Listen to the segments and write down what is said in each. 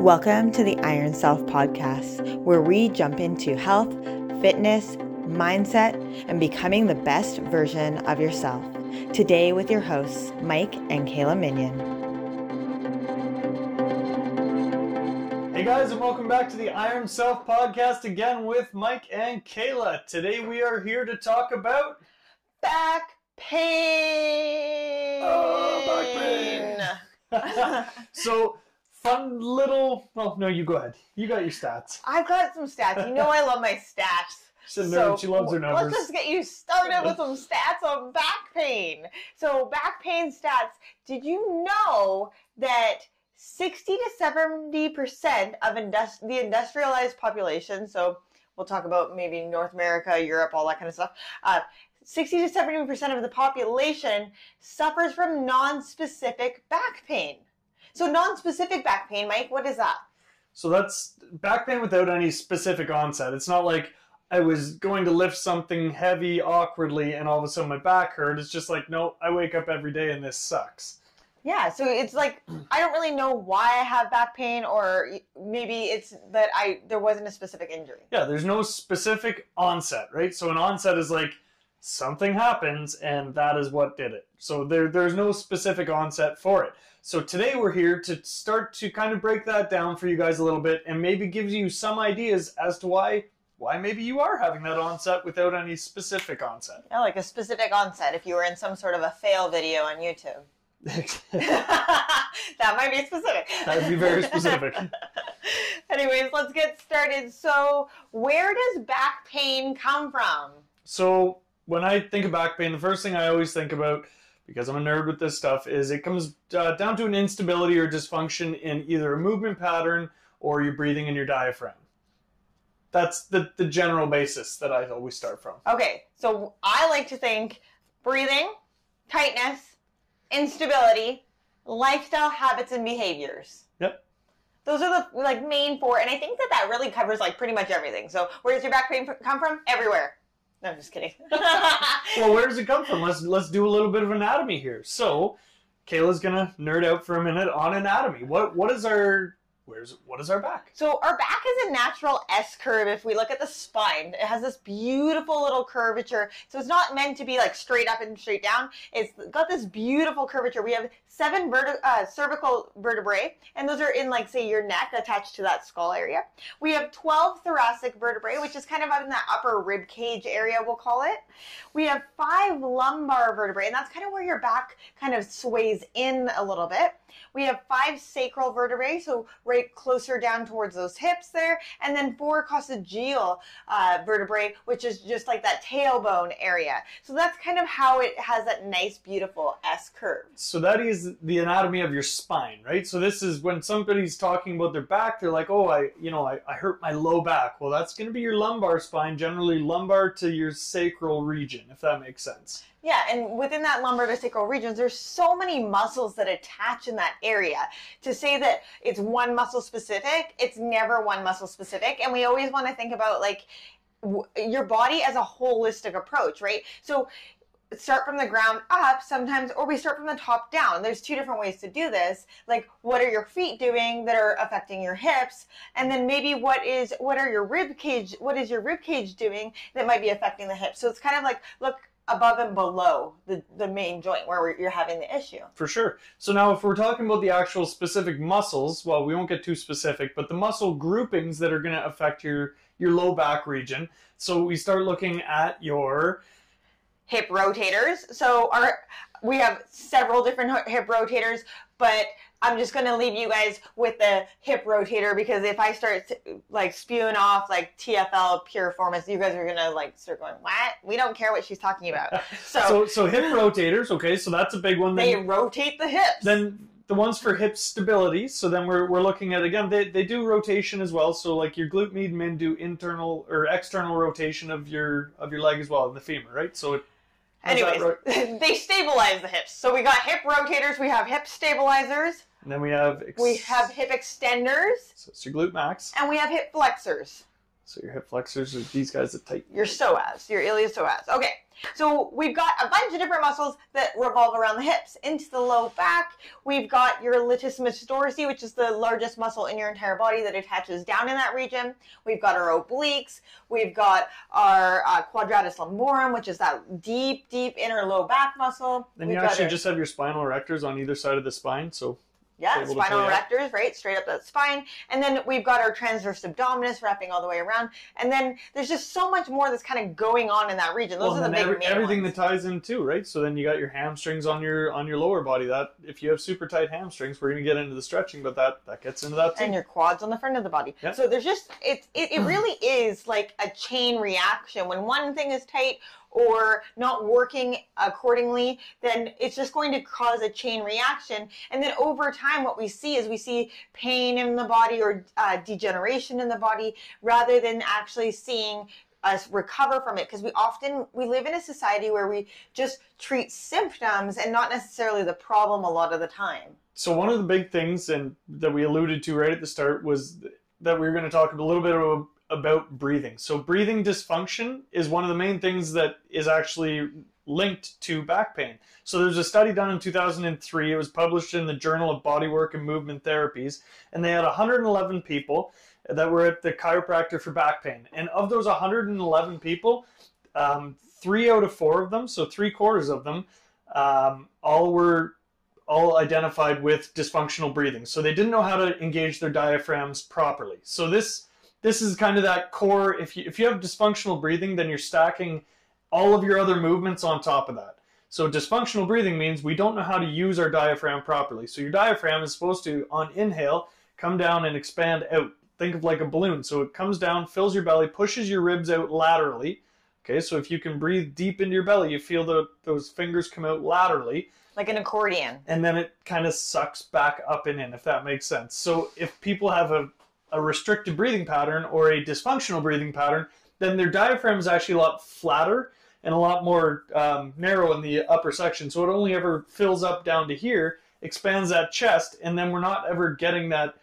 Welcome to the Iron Self podcast, where we jump into health, fitness, mindset, and becoming the best version of yourself. Today, with your hosts, Mike and Kayla Minion. Hey guys, and welcome back to the Iron Self podcast again with Mike and Kayla. Today we are here to talk about Back pain. Oh, back pain. so fun little. Oh no, you go ahead. You got your stats. I've got some stats. You know I love my stats. She's a nerd. she loves her numbers. Let's just get you started with some stats on back pain. So, back pain stats. Did you know that 60 to 70% of industri- the industrialized population, so we'll talk about maybe North America, Europe, all that kind of stuff, uh, 60 to 70% of the population suffers from non-specific back pain. So non-specific back pain, Mike, what is that? So that's back pain without any specific onset. It's not like I was going to lift something heavy awkwardly and all of a sudden my back hurt. It's just like, no, I wake up every day and this sucks. Yeah, so it's like I don't really know why I have back pain, or maybe it's that I there wasn't a specific injury. Yeah, there's no specific onset, right? So an onset is like something happens and that is what did it. So there there's no specific onset for it. So today we're here to start to kind of break that down for you guys a little bit and maybe give you some ideas as to why why maybe you are having that onset without any specific onset. Yeah, like a specific onset if you were in some sort of a fail video on YouTube. that might be specific. That would be very specific. Anyways, let's get started. So, where does back pain come from? So, when I think of back pain, the first thing I always think about, because I'm a nerd with this stuff, is it comes uh, down to an instability or dysfunction in either a movement pattern or your breathing and your diaphragm. That's the, the general basis that I always start from. Okay, so I like to think breathing, tightness, instability, lifestyle habits, and behaviors. Yep. Those are the like main four, and I think that that really covers like pretty much everything. So where does your back pain come from? Everywhere. No, I'm just kidding. well, where does it come from? Let's let's do a little bit of anatomy here. So, Kayla's gonna nerd out for a minute on anatomy. What what is our where's what is our back? So our back is a natural S curve. If we look at the spine, it has this beautiful little curvature. So it's not meant to be like straight up and straight down. It's got this beautiful curvature. We have seven uh, cervical vertebrae, and those are in like say your neck attached to that skull area. We have 12 thoracic vertebrae, which is kind of in that upper rib cage area, we'll call it. We have five lumbar vertebrae, and that's kind of where your back kind of sways in a little bit. We have five sacral vertebrae, so right closer down towards those hips there, and then four coccygeal uh, vertebrae, which is just like that tailbone area. So that's kind of how it has that nice, beautiful S curve. So that is the anatomy of your spine, right? So this is when somebody's talking about their back, they're like, oh, I, you know, I, I hurt my low back. Well, that's going to be your lumbar spine, generally lumbar to your sacral region, if that makes sense. Yeah, and within that lumbar to sacral regions, there's so many muscles that attach in that area. To say that it's one muscle specific, it's never one muscle specific. And we always want to think about like w- your body as a holistic approach, right? So start from the ground up sometimes or we start from the top down there's two different ways to do this like what are your feet doing that are affecting your hips and then maybe what is what are your rib cage what is your rib cage doing that might be affecting the hips so it's kind of like look above and below the, the main joint where you're having the issue. For sure. So now if we're talking about the actual specific muscles, well, we won't get too specific, but the muscle groupings that are going to affect your your low back region. So we start looking at your hip rotators. So our we have several different hip rotators, but I'm just gonna leave you guys with the hip rotator because if I start like spewing off like TFL Piriformis, you guys are gonna like start going, "What? We don't care what she's talking about." So, so, so hip rotators. Okay, so that's a big one. Then, they rotate the hips. Then the ones for hip stability. So then we're, we're looking at again they, they do rotation as well. So like your glute med min do internal or external rotation of your of your leg as well, in the femur, right? So it Anyways, they stabilize the hips. So we got hip rotators, we have hip stabilizers. And then we have we have hip extenders. So it's your glute max. And we have hip flexors. So your hip flexors are these guys that tight. Your psoas, your iliopsoas. Okay, so we've got a bunch of different muscles that revolve around the hips. Into the low back, we've got your latissimus dorsi, which is the largest muscle in your entire body that attaches down in that region. We've got our obliques. We've got our uh, quadratus lumborum, which is that deep, deep inner low back muscle. Then We've you actually our- just have your spinal erectors on either side of the spine. So Yeah, spinal erectors, right? Straight up that spine. And then we've got our transverse abdominis wrapping all the way around. And then there's just so much more that's kind of going on in that region. Those well, are the big every- everything ones. that ties in too, right? So then you got your hamstrings on your on your lower body. That if you have super tight hamstrings, we're gonna get into the stretching, but that that gets into that too. and your quads on the front of the body. Yeah. So there's just it, it it really is like a chain reaction. When one thing is tight or not working accordingly, then it's just going to cause a chain reaction. And then over time, what we see is we see pain in the body or uh, degeneration in the body, rather than actually seeing us recover from it because we often we live in a society where we just treat symptoms and not necessarily the problem a lot of the time so one of the big things and that we alluded to right at the start was that we were going to talk a little bit about, breathing so breathing dysfunction is one of the main things that is actually linked to back pain so there's a study done in 2003 it was published in the journal of bodywork and movement therapies and they had 111 people that were at the chiropractor for back pain and of those 111 people um, three out of four of them so three quarters of them um, all were all identified with dysfunctional breathing. So they didn't know how to engage their diaphragms properly. So this this is kind of that core if you if you have dysfunctional breathing then you're stacking all of your other movements on top of that. So dysfunctional breathing means we don't know how to use our diaphragm properly. So your diaphragm is supposed to on inhale come down and expand out. Think of like a balloon. So it comes down, fills your belly, pushes your ribs out laterally. Okay, so if you can breathe deep into your belly, you feel the, those fingers come out laterally like an accordion and then it kind of sucks back up and in, if that makes sense. So if people have a, a restricted breathing pattern or a dysfunctional breathing pattern, then their diaphragm is actually a lot flatter and a lot more um, narrow in the upper section. So it only ever fills up down to here, expands that chest, and then we're not ever getting that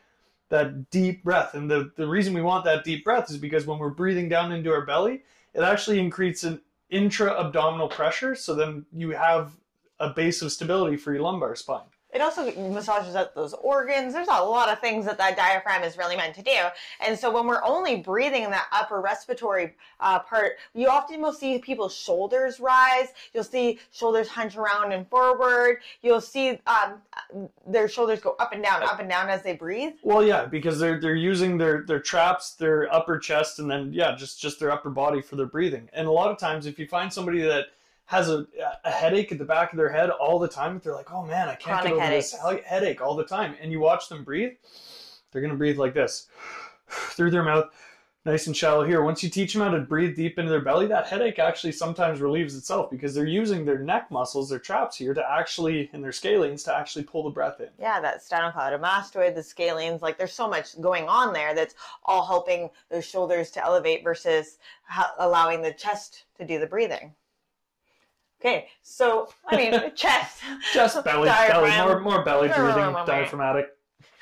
that deep breath. And the, the reason we want that deep breath is because when we're breathing down into our belly, it actually increases an intra-abdominal pressure. So then you have a base of stability for your lumbar spine. It also massages out those organs. There's a lot of things that that diaphragm is really meant to do. And so when we're only breathing in that upper respiratory uh, part, you often will see people's shoulders rise. You'll see shoulders hunch around and forward. You'll see um, their shoulders go up and down, up and down as they breathe. Well, yeah, because they're they're using their their traps, their upper chest, and then yeah, just just their upper body for their breathing. And a lot of times, if you find somebody that has a, a headache at the back of their head all the time, they're like, oh man, I can't Chronic get over headaches. this headache all the time. And you watch them breathe, they're gonna breathe like this through their mouth, nice and shallow here. Once you teach them how to breathe deep into their belly, that headache actually sometimes relieves itself because they're using their neck muscles, their traps here, to actually, and their scalenes, to actually pull the breath in. Yeah, that sternocleidomastoid, the scalenes, like there's so much going on there that's all helping those shoulders to elevate versus allowing the chest to do the breathing. Okay, so I mean, chest. Just belly, belly, more, more belly breathing, diaphragmatic.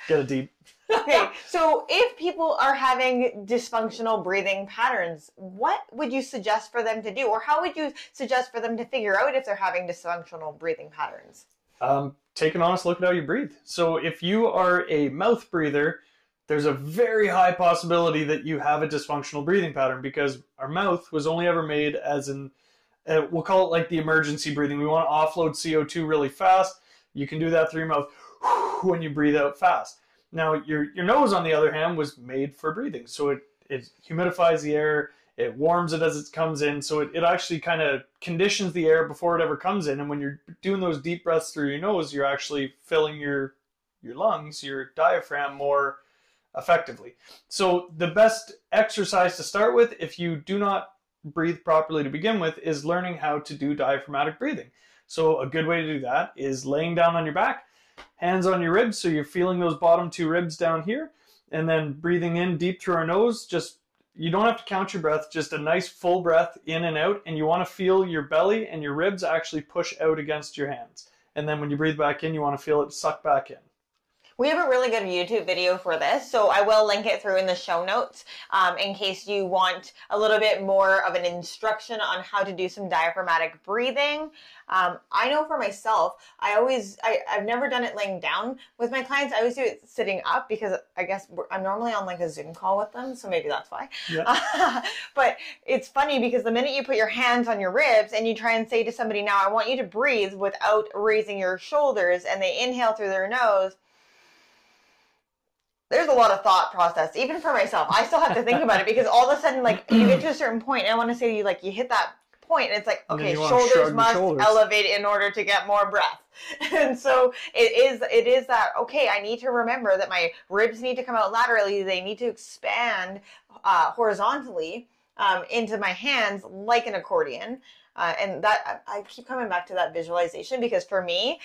Get a deep. okay, so if people are having dysfunctional breathing patterns, what would you suggest for them to do? Or how would you suggest for them to figure out if they're having dysfunctional breathing patterns? Um, take an honest look at how you breathe. So if you are a mouth breather, there's a very high possibility that you have a dysfunctional breathing pattern because our mouth was only ever made as an, uh, we'll call it like the emergency breathing. We want to offload CO2 really fast. You can do that through your mouth when you breathe out fast. Now, your, your nose, on the other hand, was made for breathing. So it, it humidifies the air, it warms it as it comes in. So it, it actually kind of conditions the air before it ever comes in. And when you're doing those deep breaths through your nose, you're actually filling your, your lungs, your diaphragm more effectively. So the best exercise to start with, if you do not breathe properly to begin with, is learning how to do diaphragmatic breathing. So a good way to do that is laying down on your back, hands on your ribs, so you're feeling those bottom two ribs down here, and then breathing in deep through our nose. Just you don't have to count your breath, just a nice full breath in and out, and you want to feel your belly and your ribs actually push out against your hands. And then when you breathe back in, you want to feel it suck back in. We have a really good YouTube video for this, so I will link it through in the show notes um, in case you want a little bit more of an instruction on how to do some diaphragmatic breathing. Um, I know for myself, I always, I, I've never done it laying down with my clients. I always do it sitting up because I guess I'm normally on like a Zoom call with them, so maybe that's why. Yeah. but it's funny because the minute you put your hands on your ribs and you try and say to somebody, now I want you to breathe without raising your shoulders, and they inhale through their nose, there's a lot of thought process, even for myself. I still have to think about it because all of a sudden, like, you get to a certain point, and I want to say to you, like, you hit that point, and it's like, okay, you wanna shrug shoulders must shoulders. elevate in order to get more breath. And so it is, it is that, okay, I need to remember that my ribs need to come out laterally, they need to expand uh, horizontally um, into my hands like an accordion. Uh, and that I keep coming back to that visualization because for me,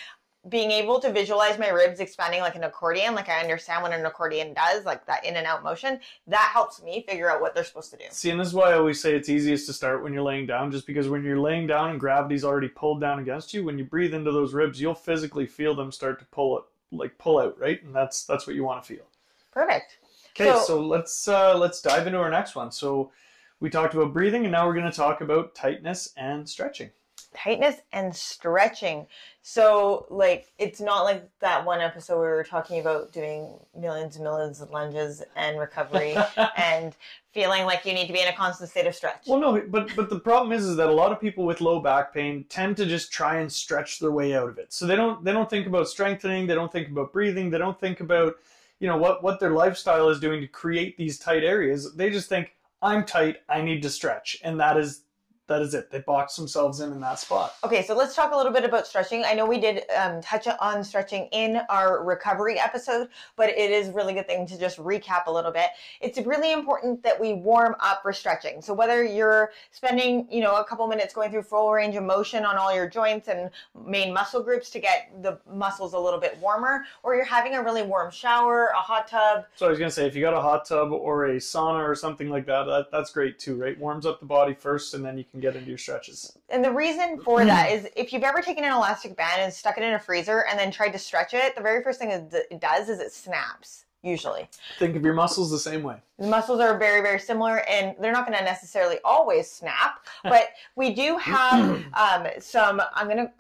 being able to visualize my ribs expanding like an accordion, like I understand what an accordion does, like that in and out motion, that helps me figure out what they're supposed to do. See, and this is why I always say it's easiest to start when you're laying down, just because when you're laying down and gravity's already pulled down against you, when you breathe into those ribs, you'll physically feel them start to pull it, like pull out, right? And that's that's what you want to feel. Perfect. Okay, So- so, let's uh, let's dive into our next one. So we talked about breathing, and now we're going to talk about tightness and stretching. Tightness and stretching. So, like, it's not like that one episode where we were talking about doing millions and millions of lunges and recovery and feeling like you need to be in a constant state of stretch. Well, no, but but the problem is, is that a lot of people with low back pain tend to just try and stretch their way out of it. So they don't they don't think about strengthening, they don't think about breathing, they don't think about you know what what their lifestyle is doing to create these tight areas. They just think I'm tight, I need to stretch, and that is that is it. They box themselves in in that spot. Okay, so let's talk a little bit about stretching. I know we did um, touch on stretching in our recovery episode, but it is a really good thing to just recap a little bit. It's really important that we warm up for stretching. So whether you're spending, you know, a couple minutes going through full range of motion on all your joints and main muscle groups to get the muscles a little bit warmer, or you're having a really warm shower, a hot tub, So I was gonna say, if you got a hot tub or a sauna or something like that, that that's great too, right? Warms up the body first, and then you can get into your stretches. And the reason for that is if you've ever taken an elastic band and stuck it in a freezer and then tried to stretch it, the very first thing it it does is it snaps, usually. Think of your muscles the same way. The muscles are very, very similar and they're not going to necessarily always snap, but we do have um, some, I'm going to.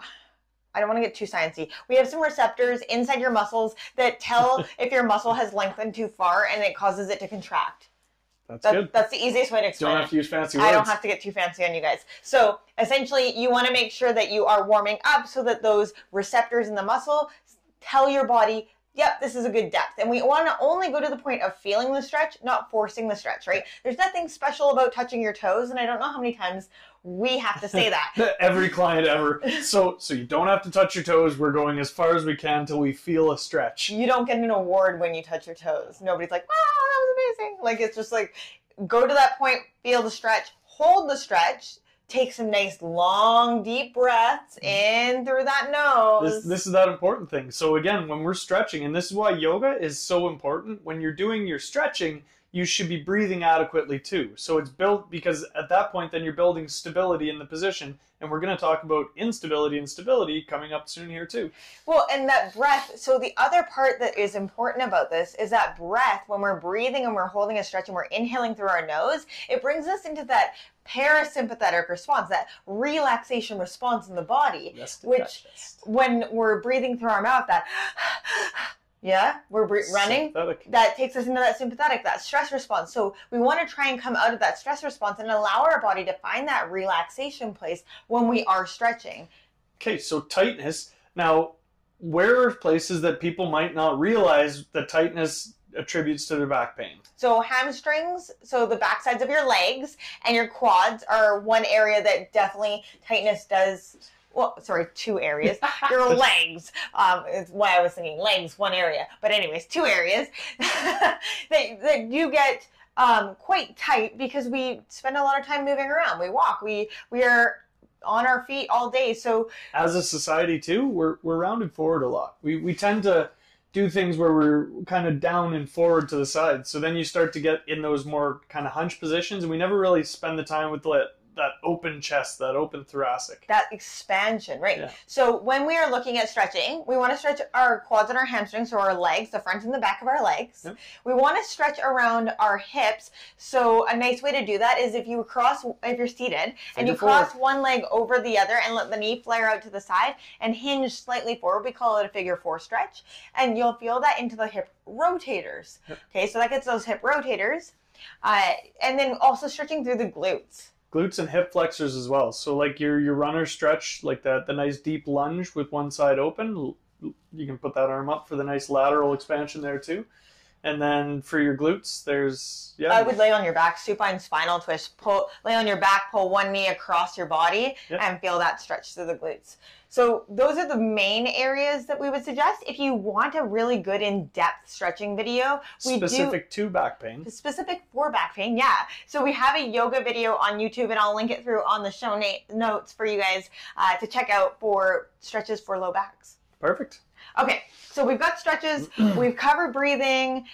I don't want to get too sciencey. We have some receptors inside your muscles that tell if your muscle has lengthened too far and it causes it to contract. That's That, good. that's the easiest way to explain Don't have to use fancy words. I don't have to get too fancy on you guys. So essentially, you want to make sure that you are warming up so that those receptors in the muscle tell your body, yep, this is a good depth. And we want to only go to the point of feeling the stretch, not forcing the stretch, right? There's nothing special about touching your toes, and I don't know how many times we have to say that. Every client ever. So so you don't have to touch your toes. We're going as far as we can till we feel a stretch. you don't get an award when you touch your toes. Nobody's like, wow, that was amazing. Like, it's just like, go to that point, feel the stretch, hold the stretch, take some nice long, deep breaths mm. in through that nose. This this is that important thing. So again, when we're stretching, and this is why yoga is so important. When you're doing your stretching, you should be breathing adequately too. So it's built because at that point, then you're building stability in the position. And we're going to talk about instability and stability coming up soon here too. Well, and that breath. So the other part that is important about this is that breath. When we're breathing and we're holding a stretch and we're inhaling through our nose, it brings us into that parasympathetic response, that relaxation response in the body. Which- When we're breathing through our mouth, that yeah, we're running. That takes us into that sympathetic, that stress response. So we want to try and come out of that stress response and allow our body to find that relaxation place when we are stretching. Okay, so tightness. Now, where are places that people might not realize that tightness attributes to their back pain? So hamstrings, so the back sides of your legs and your quads are one area that definitely tightness does. Well, sorry, two areas. Your legs, um, is why I was thinking legs, one area. But anyways, two areas that, that you get um, quite tight because we spend a lot of time moving around. We walk. We we are on our feet all day. So As a society, too, we're, we're rounded forward a lot. We, we tend to do things where we're kind of down and forward to the side. So then you start to get in those more kind of hunch positions, and we never really spend the time with the, that open chest, that open thoracic. that expansion, right? Yeah. So when we are looking at stretching, we want to stretch our quads and our hamstrings, so our legs, the front and the back of our legs. We want to stretch around our hips. So a nice way to do that is if you cross, if you're seated and you Figure cross one leg over the other and let the knee flare out to the side and hinge slightly forward. We call it a figure four stretch, and you'll feel that into the hip rotators. Yep. Okay, so that gets those hip rotators, uh, and then also stretching through the glutes. Glutes and hip flexors as well. So like your your runner stretch, like that the nice deep lunge with one side open, you can put that arm up for the nice lateral expansion there too. And then for your glutes, there's yeah, I would lay on your back, supine spinal twist, pull, lay on your back, pull one knee across your body, and feel that stretch through the glutes. So those are the main areas that we would suggest. If you want a really good in-depth stretching video, we specific to back pain. specific for back pain. Yeah. So we have a yoga video on YouTube, and I'll link it through on the show na- notes for you guys uh, to check out for stretches for low backs. Perfect. Okay. So we've got stretches. we've covered breathing.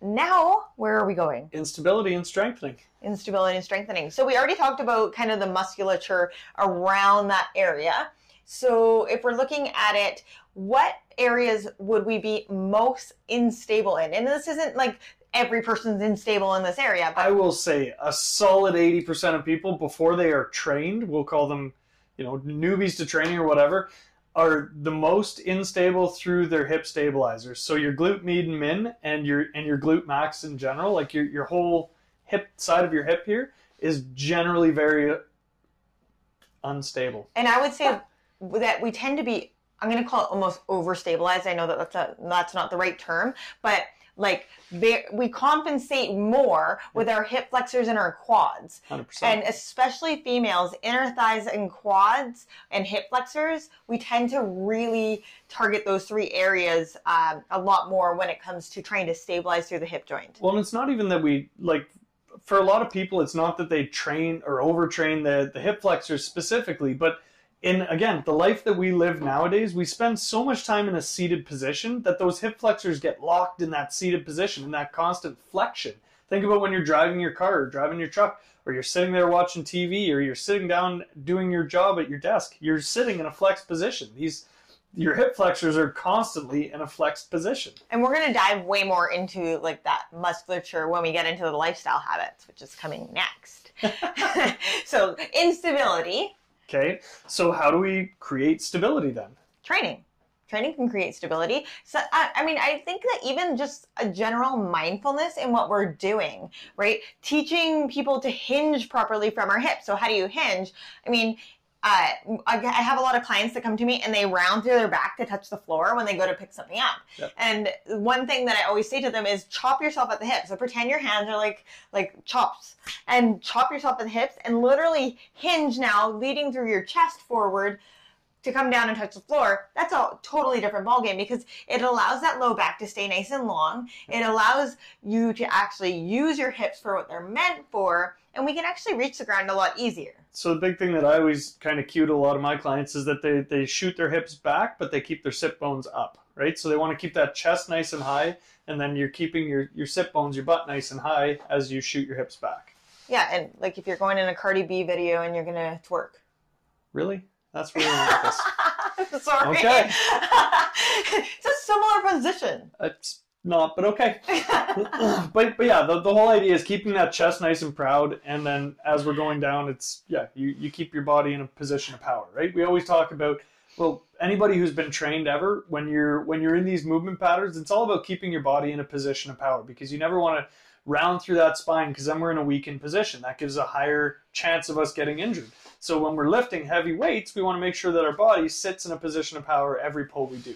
Now, where are we going? Instability and strengthening. instability and strengthening. So we already talked about kind of the musculature around that area. So if we're looking at it, what areas would we be most unstable in? And this isn't like every person's unstable in this area, I will say a solid 80% of people before they are trained, we'll call them, you know, newbies to training or whatever, are the most unstable through their hip stabilizers. So your glute med and min and your and your glute max in general, like your your whole hip side of your hip here is generally very unstable. and I would say that we tend to be I'm going to call it almost over stabilized. I know that that's, a, that's not the right term, but like we compensate more with our hip flexors and our quads. 100%. And especially females, inner thighs and quads and hip flexors, we tend to really target those three areas um, a lot more when it comes to trying to stabilize through the hip joint. Well, and it's not even that we like. For a lot of people, it's not that they train or overtrain the the hip flexors specifically, but in again the life that we live nowadays, we spend so much time in a seated position that those hip flexors get locked in that seated position in that constant flexion. Think about when you're driving your car or driving your truck, or you're sitting there watching TV, or you're sitting down doing your job at your desk. You're sitting in a flexed position. These your hip flexors are constantly in a flexed position. And we're going to dive way more into like that musculature when we get into the lifestyle habits, which is coming next. so, instability, Okay, so how do we create stability then? training. Training can create stability. So, I, I mean, I think that even just a general mindfulness in what we're doing, right? Teaching people to hinge properly from our hips. So, how do you hinge? I mean, uh, I I have a lot of clients that come to me and they round through their back to touch the floor when they go to pick something up. Yep. And one thing that I always say to them is chop yourself at the hips. So pretend your hands are like like chops and chop yourself at the hips and literally hinge now, leading through your chest forward to come down and touch the floor, that's a totally different ballgame because it allows that low back to stay nice and long. It allows you to actually use your hips for what they're meant for, and we can actually reach the ground a lot easier. So the big thing that I always kind of cue to a lot of my clients is that they, they shoot their hips back, but they keep their sit bones up, right? So they want to keep that chest nice and high, and then you're keeping your, your sit bones, your butt nice and high as you shoot your hips back. Yeah, and like if you're going in a Cardi B video and you're gonna twerk. Really? That's really ridiculous. Sorry. Okay. it's a similar position. It's not, but okay. but but yeah, the, the whole idea is keeping that chest nice and proud, and then as we're going down, it's yeah, you you keep your body in a position of power, right? We always talk about well, anybody who's been trained ever, when you're when you're in these movement patterns, it's all about keeping your body in a position of power because you never want to round through that spine because then we're in a weakened position. That gives a higher chance of us getting injured. So when we're lifting heavy weights, we want to make sure that our body sits in a position of power every pull we do.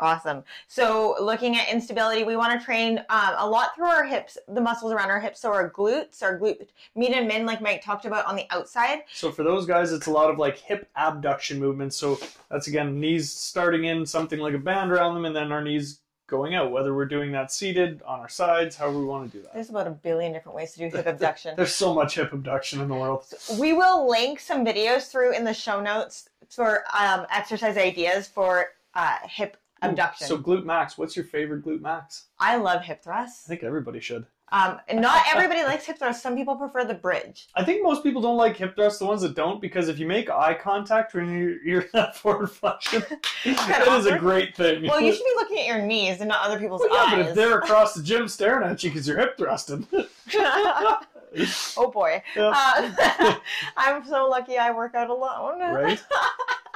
Awesome. So, looking at instability, we want to train um, a lot through our hips, the muscles around our hips. So, our glutes, our glute med and min, like Mike talked about on the outside. So for those guys, it's a lot of like hip abduction movements. So that's again knees starting in something like a band around them, and then our knees going out. Whether we're doing that seated on our sides, however we want to do that. There's about a billion different ways to do hip abduction. There's so much hip abduction in the world. we will link some videos through in the show notes for um, exercise ideas for uh, hip abduction. So glute max, what's your favorite glute max? I love hip thrusts. I think everybody should. Um, not everybody likes hip thrusts. Some people prefer the bridge. I think most people don't like hip thrusts, the ones that don't, because if you make eye contact when you're, you're in that forward flexion, that is a great thing. Well, you should be looking at your knees and not other people's Well, yeah, eyes. but if they're across the gym staring at you because you're hip thrusting. oh boy. Yeah. Uh, I'm so lucky I work out alone. right?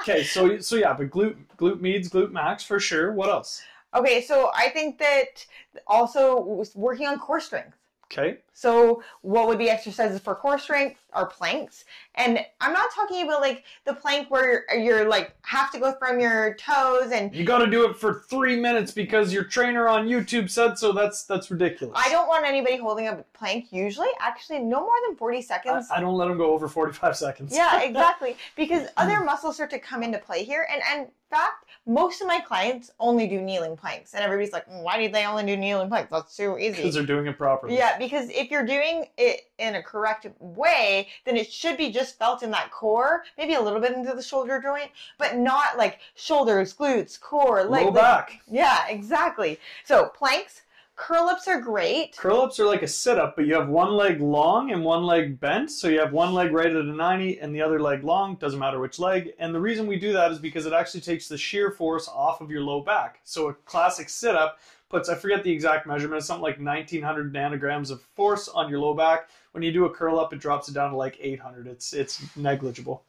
Okay, so so yeah, but glute glute meads, glute max for sure. What else? Okay, so I think that also working on core strength. Okay, So what would be exercises for core strength are planks. And I'm not talking about like the plank where you're, you're like have to go from your toes and you got to do it for three minutes because your trainer on YouTube said so. That's that's ridiculous. I don't want anybody holding a plank usually, actually no more than 40 seconds. I don't let them go over forty-five seconds. yeah, exactly. Because other mm. muscles start to come into play here. And, and in fact, most of my clients only do kneeling planks. And everybody's like, "Mm, why do they only do kneeling planks? That's too easy. because they're doing it properly. Yeah, because if you're doing it in a correct way, then it should be just felt in that core, maybe a little bit into the shoulder joint, but not like shoulders, glutes, core, leg. Low like- back. Yeah, exactly. So planks, curl ups are great. Curl ups are like a sit up, but you have one leg long and one leg bent. So you have one leg right at a 90 and the other leg long, doesn't matter which leg. And the reason we do that is because it actually takes the shear force off of your low back. So a classic sit up puts, I forget the exact measurement, something like 1900 nanograms of force on your low back. When you do a curl up, it drops it down to like 800. It's, it's negligible.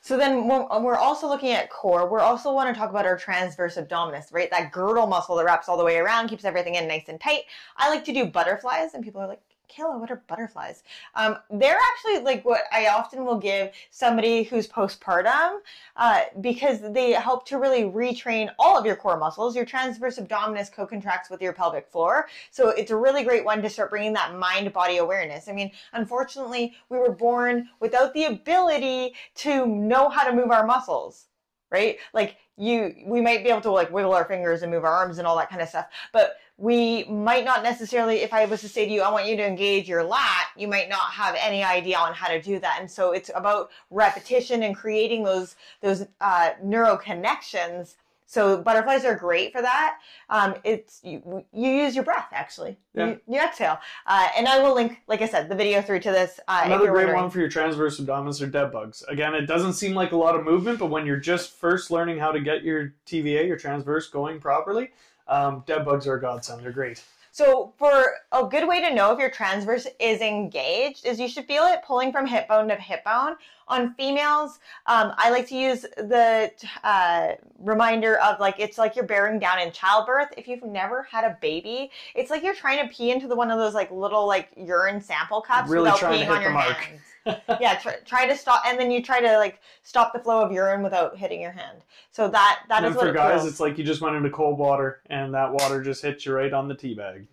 So then when uh, we're also looking at core, We're also want to talk about our transverse abdominis, right? That girdle muscle that wraps all the way around, keeps everything in nice and tight. I like to do butterflies, and people are like, Kayla, what are butterflies? Um, they're actually like what I often will give somebody who's postpartum uh, because they help to really retrain all of your core muscles. Your transverse abdominis co-contracts with your pelvic floor. So it's a really great one to start bringing that mind body awareness. I mean, unfortunately, we were born without the ability to know how to move our muscles, right? Like you, we might be able to like wiggle our fingers and move our arms and all that kind of stuff, but we might not necessarily, if I was to say to you, I want you to engage your lat, you might not have any idea on how to do that. And so it's about repetition and creating those, those uh, neural connections. So butterflies are great for that. Um, it's you, you use your breath actually. Yeah. You, you exhale, uh, and I will link, like I said, the video through to this. Uh, Another great wondering. one for your transverse abdominis are dead bugs. Again, it doesn't seem like a lot of movement, but when you're just first learning how to get your TVA, your transverse, going properly, um, dead bugs are a godsend. They're great. So, for a good way to know if your transverse is engaged is you should feel it pulling from hip bone to hip bone. On females, um, I like to use the uh, reminder of like it's like you're bearing down in childbirth. If you've never had a baby, it's like you're trying to pee into the one of those like little like urine sample cups Really without trying to peeing on your mark. hands. Yeah, try, try to stop, and then you try to like stop the flow of urine without hitting your hand. So that that and is for it guys, feels. it's like you just went into cold water and that water just hits you right on the tea bag.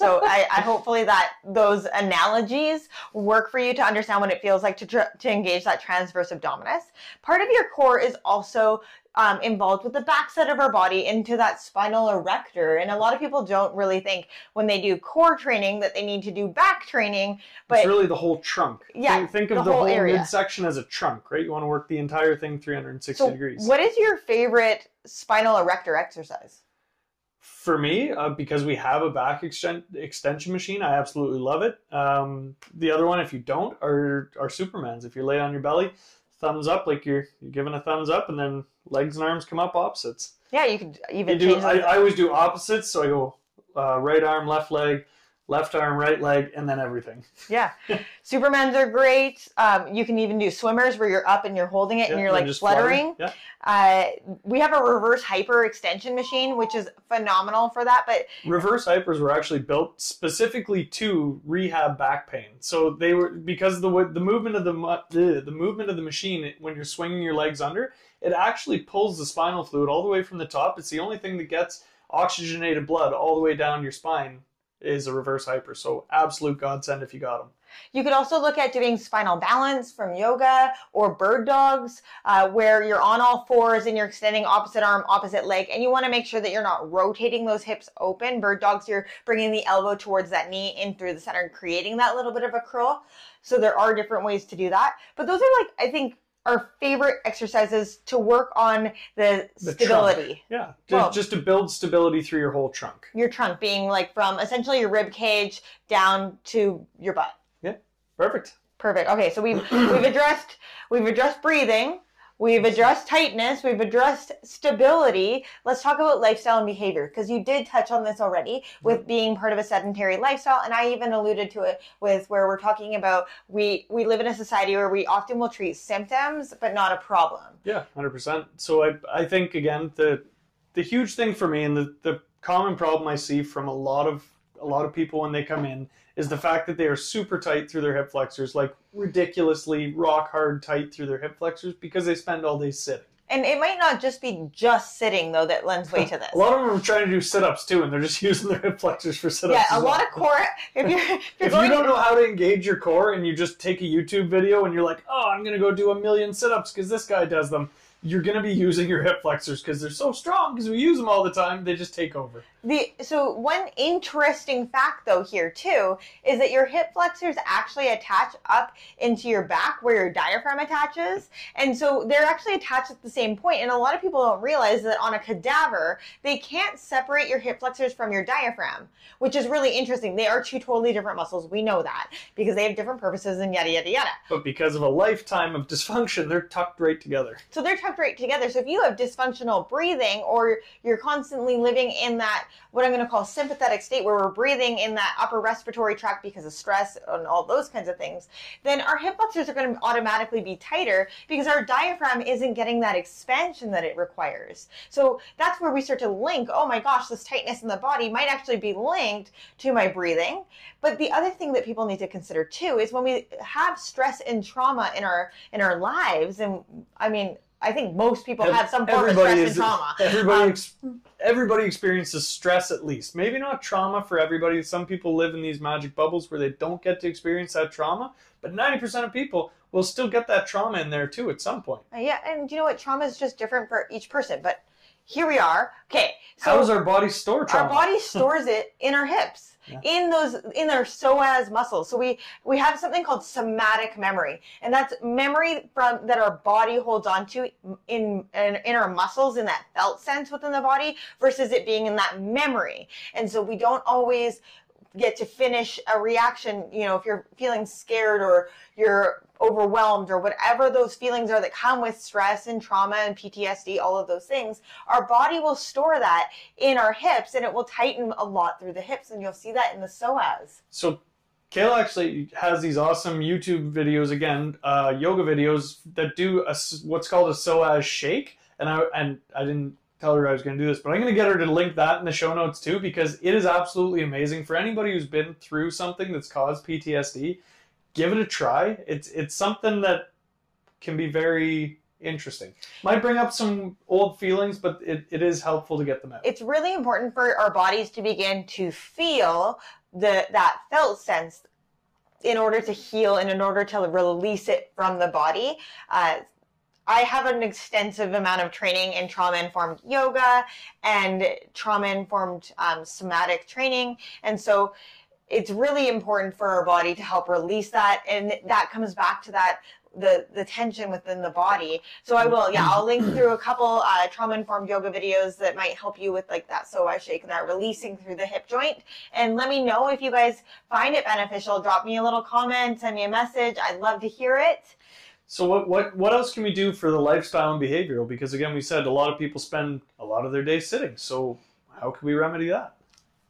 So I, I hopefully that those analogies work for you to understand what it feels like to tr- to engage that transverse abdominis. Part of your core is also um, involved with the backside of our body into that spinal erector, and a lot of people don't really think when they do core training that they need to do back training. But it's really the whole trunk. Yeah, Think, think of the the, whole whole, midsection as a trunk, right? You want to work the entire thing 360 so, degrees. what is your favorite spinal erector exercise? For me, uh, because we have a back exten- extension machine, I absolutely love it. Um, the other one, if you don't, are are Supermans. If you lay on your belly, thumbs up, like you're you're giving a thumbs up, and then legs and arms come up opposites. Yeah, you could even You do. I, I always do opposites, so I go uh, right arm, left leg, left arm, right leg, and then everything. Yeah, Supermans are great. Um, you can even do swimmers where you're up and you're holding it Yeah, and you're like fluttering. Yeah. Uh, we have a reverse hyper extension machine, which is phenomenal for that. But Reverse hypers were actually built specifically to rehab back pain. So they were because the the movement of the the, the movement of the machine when you're swinging your legs under, it actually pulls the spinal fluid all the way from the top. It's the only thing that gets oxygenated blood all the way down your spine is a reverse hyper. So absolute godsend if you got them. you could also look at doing spinal balance from yoga or bird dogs, uh, where you're on all fours and you're extending opposite arm, opposite leg, and you want to make sure that you're not rotating those hips open. Bird dogs, you're bringing the elbow towards that knee in through the center, and creating that little bit of a curl. So there are different ways to do that. But those are like, I think, our favorite exercises to work on the, The stability. Yeah, Well- just to build stability through your whole trunk. Your trunk being like from essentially your rib cage down to your butt. Yeah, perfect. Perfect. Okay, so we've we've addressed we've addressed breathing, we've addressed tightness, we've addressed stability. Let's talk about lifestyle and behavior because you did touch on this already with mm-hmm. being part of a sedentary lifestyle, and I even alluded to it with where we're talking about we we live in a society where we often will treat symptoms but not a problem. Yeah, hundred percent. So I I think again the the huge thing for me and the the common problem I see from a lot of a lot of people when they come in is the fact that they are super tight through their hip flexors, like ridiculously rock hard tight through their hip flexors because they spend all day sitting. And it might not just be just sitting though that lends way to this. A lot of them are trying to do sit ups too, and they're just using their hip flexors for sit ups. yeah, a lot of core. If you're, if you're If you don't know how to engage your core and you just take a YouTube video and you're like, oh, I'm going to go do a million sit ups because this guy does them, you're going to be using your hip flexors because they're so strong because we use them all the time. They just take over. The so one interesting fact though here too is that your hip flexors actually attach up into your back where your diaphragm attaches, and so they're actually attached at the same point. And a lot of people don't realize that on a cadaver they can't separate your hip flexors from your diaphragm, which is really interesting. They are two totally different muscles. We know that because they have different purposes and yada yada yada. But because of a lifetime of dysfunction, they're tucked right together. So they're tucked right together. So if you have dysfunctional breathing or you're constantly living in that what I'm going to call sympathetic state where we're breathing in that upper respiratory tract because of stress and all those kinds of things, then our hip flexors are going to automatically be tighter because our diaphragm isn't getting that expansion that it requires. So that's where we start to link, oh my gosh, this tightness in the body might actually be linked to my breathing. But the other thing that people need to consider too is when we have stress and trauma in our in our lives and I mean I think most people Ev- have some form of stress and trauma. Everybody, Um, ex- everybody experiences stress at least. Maybe not trauma for everybody. Some people live in these magic bubbles where they don't get to experience that trauma, but 90% of people will still get that trauma in there too at some point. Uh, Yeah, and you know what? Trauma is just different for each person. But here we are. Okay, so How does our body store trauma? our body stores it in our hips. In those, in our psoas muscles, so we we have something called somatic memory, and that's memory from that our body holds on to in, in in our muscles in that felt sense within the body versus it being in that memory, and so we don't always get to finish a reaction. You know, if you're feeling scared or you're overwhelmed or whatever those feelings are that come with stress and trauma and PTSD, all of those things, our body will store that in our hips and it will tighten a lot through the hips. And you'll see that in the psoas. So Kayla actually has these awesome YouTube videos again, uh, yoga videos that do a, what's called a psoas shake, and I and I didn't tell her I was going to do this, but I'm going to get her to link that in the show notes too because it is absolutely amazing for anybody who's been through something that's caused PTSD. Give it a try. It's it's something that can be very interesting. Might bring up some old feelings, but it, it is helpful to get them out. It's really important for our bodies to begin to feel the that felt sense in order to heal and in order to release it from the body. Uh, I have an extensive amount of training in trauma informed yoga and trauma informed um, somatic training. And so it's really important for our body to help release that. And that comes back to that the the tension within the body. So I will, yeah, I'll link through a couple uh, trauma informed yoga videos that might help you with like that psoas shake and that releasing through the hip joint. And let me know if you guys find it beneficial. Drop me a little comment, send me a message. I'd love to hear it. So what what what else can we do for the lifestyle and behavioral? Because again, we said a lot of people spend a lot of their day sitting. So how can we remedy that?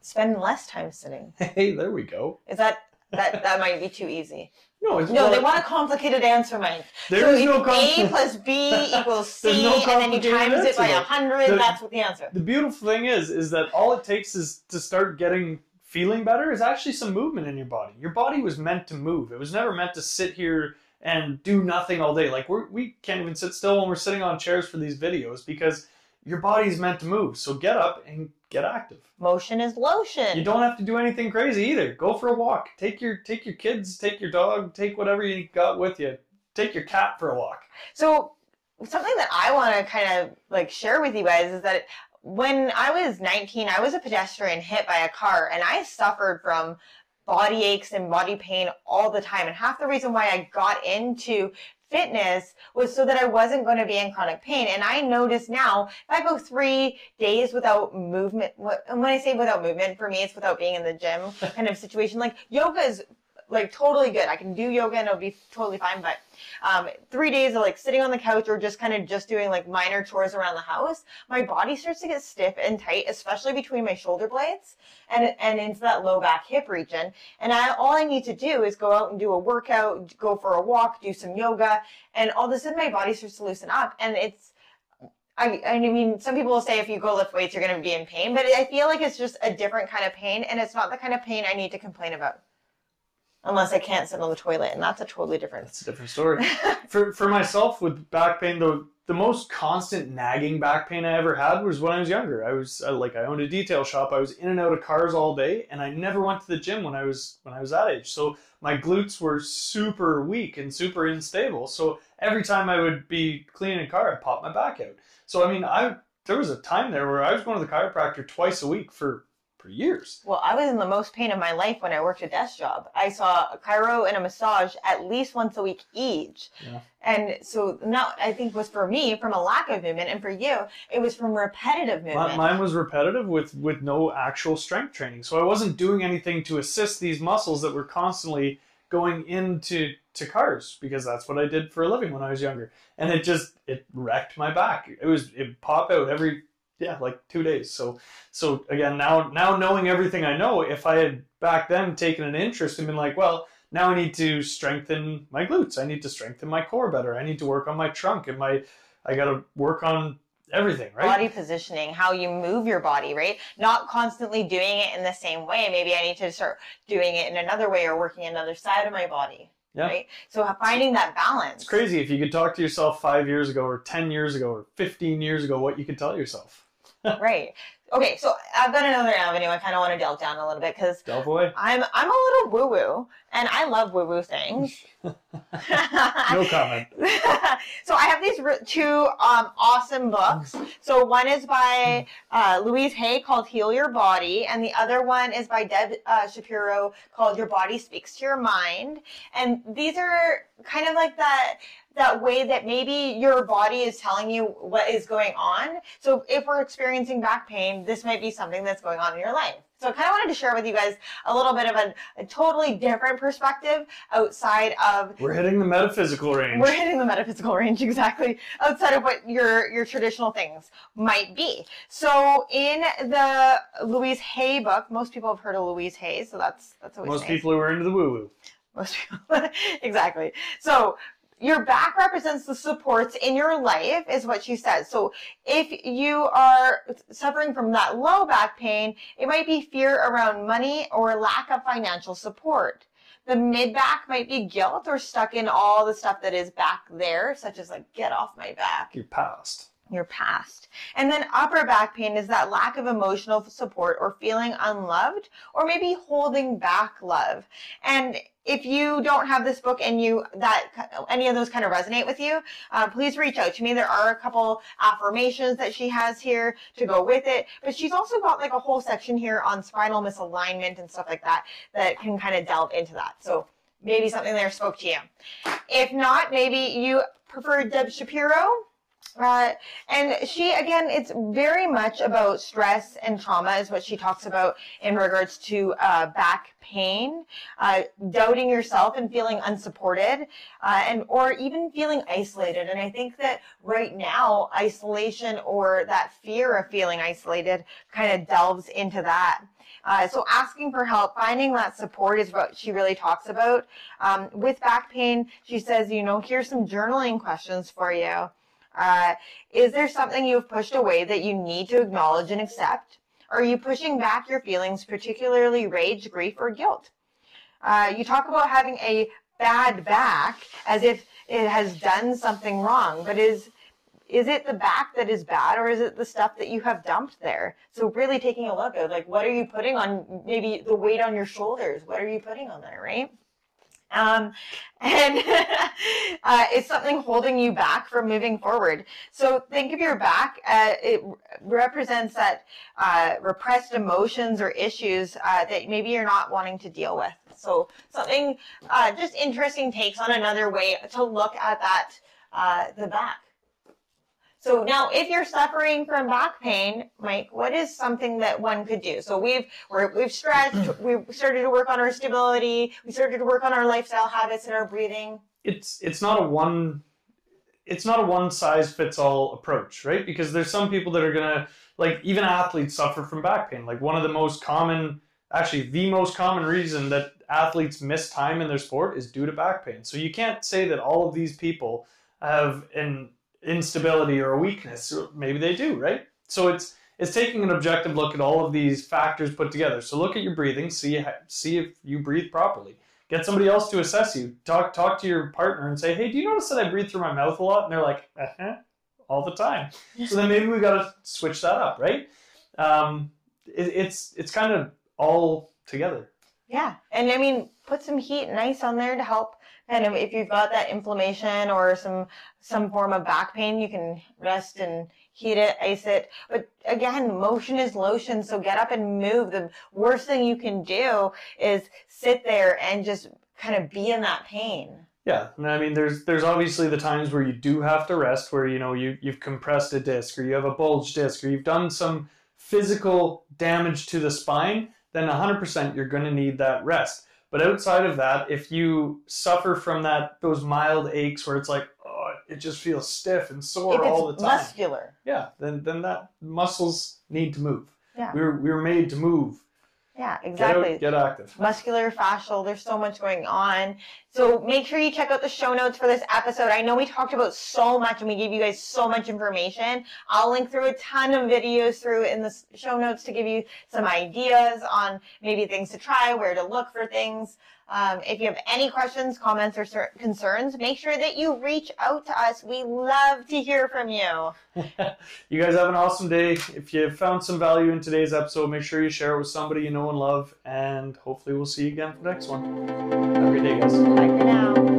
Spend less time sitting. Hey, there we go. Is that that that might be too easy? No, it's No, well, they want a complicated answer, Mike. There so is no A plus B equals C, no and then you times it by a hundred. That's what the answer. The beautiful thing is, is that all it takes is to start getting feeling better is actually some movement in your body. Your body was meant to move. It was never meant to sit here and do nothing all day. Like we're, we can't even sit still when we're sitting on chairs for these videos because your body's meant to move. So get up and get active. Motion is lotion. You don't have to do anything crazy either. Go for a walk. Take your take your kids, take your dog, take whatever you got with you. Take your cat for a walk. So something that I want to kind of like share with you guys is that when I was 19, I was a pedestrian hit by a car and I suffered from body aches and body pain all the time. And half the reason why I got into fitness was so that I wasn't going to be in chronic pain. And I notice now if I go three days without movement, and when I say without movement, for me, it's without being in the gym kind of situation. Like yoga is like totally good. I can do yoga and it'll be totally fine. But um, three days of like sitting on the couch or just kind of just doing like minor chores around the house, my body starts to get stiff and tight, especially between my shoulder blades and and into that low back hip region. And I, all I need to do is go out and do a workout, go for a walk, do some yoga, and all of a sudden my body starts to loosen up. And it's I, I mean, some people will say if you go lift weights, you're going to be in pain, but I feel like it's just a different kind of pain, and it's not the kind of pain I need to complain about unless I can't sit on the toilet, and that's a totally different. That's a different story. for for myself with back pain, the the most constant nagging back pain I ever had was when I was younger. I was uh, like I owned a detail shop. I was in and out of cars all day, and I never went to the gym when I was when I was that age. So my glutes were super weak and super unstable. So every time I would be cleaning a car, I'd pop my back out. So I mean, I there was a time there where I was going to the chiropractor twice a week for for years. Well, I was in the most pain of my life when I worked a desk job. I saw a chiro and a massage at least once a week each. Yeah. And so now I think was for me from a lack of movement, and for you it was from repetitive movement. Mine was repetitive with with no actual strength training, so I wasn't doing anything to assist these muscles that were constantly going into to cars because that's what I did for a living when I was younger, and it just it wrecked my back. It was it pop out every yeah, like two days. So, so again, now now knowing everything I know, if I had back then taken an interest and been like, well, now I need to strengthen my glutes. I need to strengthen my core better. I need to work on my trunk and my, I got to work on everything, right? Body positioning, how you move your body, right? Not constantly doing it in the same way. Maybe I need to start doing it in another way or working another side of my body. Yeah. Right. So finding that balance. It's crazy if you could talk to yourself five years ago or 10 years ago or 15 years ago, what you could tell yourself right. Okay, so I've got another avenue I kind of want to delve down a little bit because I'm I'm a little woo woo and I love woo woo things. no comment. so I have these two um, awesome books. So one is by uh, Louise Hay called Heal Your Body, and the other one is by Deb uh, Shapiro called Your Body Speaks to Your Mind. And these are kind of like that that way that maybe your body is telling you what is going on. So if we're experiencing back pain, this might be something that's going on in your life. So I kind of wanted to share with you guys a little bit of a, a, totally different perspective outside of. We're hitting the metaphysical range. We're hitting the metaphysical range exactly outside of what your your traditional things might be. So in the Louise Hay book, most people have heard of Louise Hay, so that's that's always most nice. people who are into the woo woo. Most people, exactly. So your back represents the supports in your life is what she says. So if you are suffering from that low back pain, it might be fear around money or lack of financial support. The mid back might be guilt or stuck in all the stuff that is back there, such as like, get off my back. Your past your past. And then upper back pain is that lack of emotional support or feeling unloved or maybe holding back love. And if you don't have this book and you that any of those kind of resonate with you, uh, please reach out to me. There are a couple affirmations that she has here to go with it, but she's also got like a whole section here on spinal misalignment and stuff like that that can kind of delve into that. So maybe something there spoke to you. If not, maybe you prefer Deb Shapiro uh, and she, again, it's very much about stress and trauma, is what she talks about in regards to uh, back pain, uh, doubting yourself and feeling unsupported, uh, and or even feeling isolated. And I think that right now, isolation or that fear of feeling isolated kind of delves into that. Uh, so asking for help, finding that support is what she really talks about. Um, with back pain, she says, you know, here's some journaling questions for you. Uh, is there something you've pushed away that you need to acknowledge and accept? Are you pushing back your feelings, particularly rage, grief, or guilt? Uh, you talk about having a bad back as if it has done something wrong, but is is it the back that is bad or is it the stuff that you have dumped there? So really taking a look at like what are you putting on maybe the weight on your shoulders? What are you putting on there, right? Um, and uh, it's something holding you back from moving forward. So think of your back. Uh, it represents that uh, repressed emotions or issues uh, that maybe you're not wanting to deal with. So something uh, just interesting takes on another way to look at that uh, the back. So now, if you're suffering from back pain, Mike, what is something that one could do? So we've we're, we've stretched, we've started to work on our stability, we started to work on our lifestyle habits and our breathing. It's it's not a one it's not a one size fits all approach, right? Because there's some people that are gonna like even athletes suffer from back pain. Like one of the most common, actually the most common reason that athletes miss time in their sport is due to back pain. So you can't say that all of these people have an instability or a weakness. Maybe they do, right? So it's it's taking an objective look at all of these factors put together. So look at your breathing, see see if you breathe properly. Get somebody else to assess you. Talk talk to your partner and say, "Hey, do you notice that I breathe through my mouth a lot?" And they're like, "Uh-huh, all the time." so then maybe we got to switch that up, right? Um, it, it's it's kind of all together. Yeah, and I mean, put some heat and ice on there to help of if you've got that inflammation or some some form of back pain, you can rest and heat it, ice it. But again, motion is lotion, so get up and move. The worst thing you can do is sit there and just kind of be in that pain. Yeah, I mean, there's there's obviously the times where you do have to rest, where you know you you've compressed a disc or you have a bulge disc or you've done some physical damage to the spine. Then 100% you're going to need that rest. But outside of that, if you suffer from that those mild aches where it's like, oh, it just feels stiff and sore all the time. Muscular. Yeah, then then that muscles need to move. Yeah. We were we were made to move. Yeah, exactly. Get, out, get active. Muscular, fascial, there's so much going on. So make sure you check out the show notes for this episode. I know we talked about so much and we gave you guys so much information. I'll link through a ton of videos through in the show notes to give you some ideas on maybe things to try, where to look for things. Um, if you have any questions, comments, or concerns, make sure that you reach out to us. We love to hear from you. you guys have an awesome day. If you found some value in today's episode, make sure you share it with somebody you know and love. And hopefully, we'll see you again for the next one. Have a great day, guys. Bye for now.